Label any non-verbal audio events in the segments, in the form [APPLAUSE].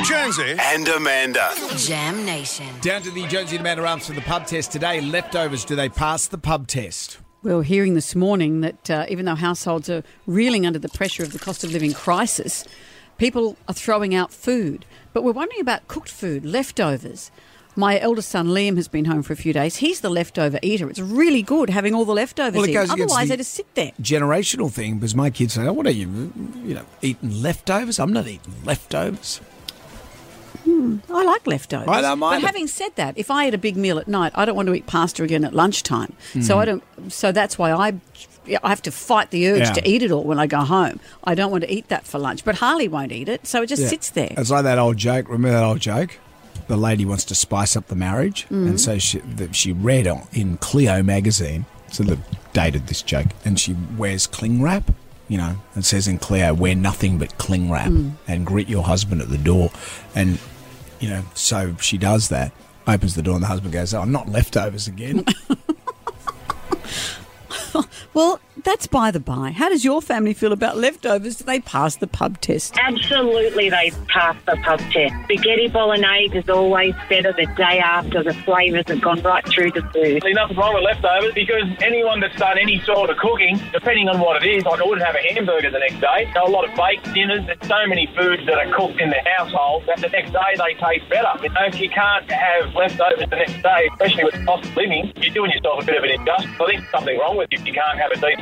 Jonesy. and Amanda. Jam Nation. Down to the Jonesy and Amanda Rumps for the pub test today. Leftovers, do they pass the pub test? We were hearing this morning that uh, even though households are reeling under the pressure of the cost of living crisis, people are throwing out food. But we're wondering about cooked food, leftovers. My eldest son Liam has been home for a few days. He's the leftover eater. It's really good having all the leftovers Well, it in. goes against Otherwise, the- they just sit there. Generational thing, because my kids say, oh, what are you, you know, eating leftovers? I'm not eating leftovers. I like leftovers. I don't mind But it. having said that, if I eat a big meal at night, I don't want to eat pasta again at lunchtime. Hmm. So I don't. So that's why I. I have to fight the urge Yeah. to eat it all when I go home. I don't want to eat that for lunch. But Harley won't eat it, so it just Yeah. sits there. It's like that old joke. Remember that old joke? The lady wants to spice up the marriage, Mm. and so she that she read on, in Cleo magazine. So they dated this joke, and she wears cling wrap. You know, it says in Cleo, wear nothing but cling wrap, Mm. and greet your husband at the door. And you know, so she does that. Opens the door, and the husband goes, "Oh, I'm not leftovers again." [LAUGHS] Well, that's by the by. How does your family feel about leftovers? Do they pass the pub test? Absolutely, they pass the pub test. Spaghetti bolognese is always better the day after the flavours have gone right through the food. There's nothing wrong with leftovers because anyone that's done any sort of cooking, depending on what it is, like I wouldn't have a hamburger the next day. So a lot of baked dinners. There's so many foods that are cooked in the household that the next day they taste better. You know, if you can't have leftovers the next day, especially with cost of living, you're doing yourself a bit of an injustice. I think something wrong with you if you can't have a decent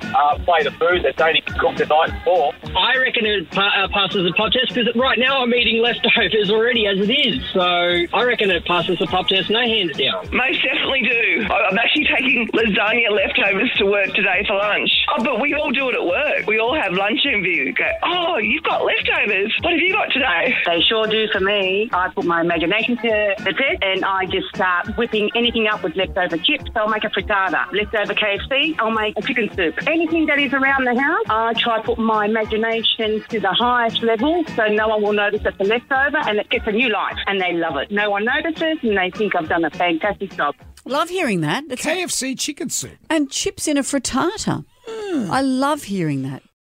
uh, plate of food that's only cooked the night before. I reckon it pa- uh, passes the pub test because right now I'm eating leftovers [LAUGHS] already as it is. So I reckon it passes the pub test, no hands down. Most definitely do. I- I'm actually taking lasagna leftovers to work today for lunch. Oh, but we all do it at work. We all have lunch envy. Go, oh, you've got leftovers. What have you got today? They sure do for me. I put my imagination to the test and I just start whipping anything up with leftover chips. I'll make a frittata. Leftover KFC, I'll make a chicken soup. Anything that is around the house, I try to put my imagination to the highest level so no one will notice it's a leftover and it gets a new life. And they love it. No one notices and they think I've done a fantastic job. Love hearing that. It's KFC chicken soup. and chips in a frittata. Hmm. I love hearing that.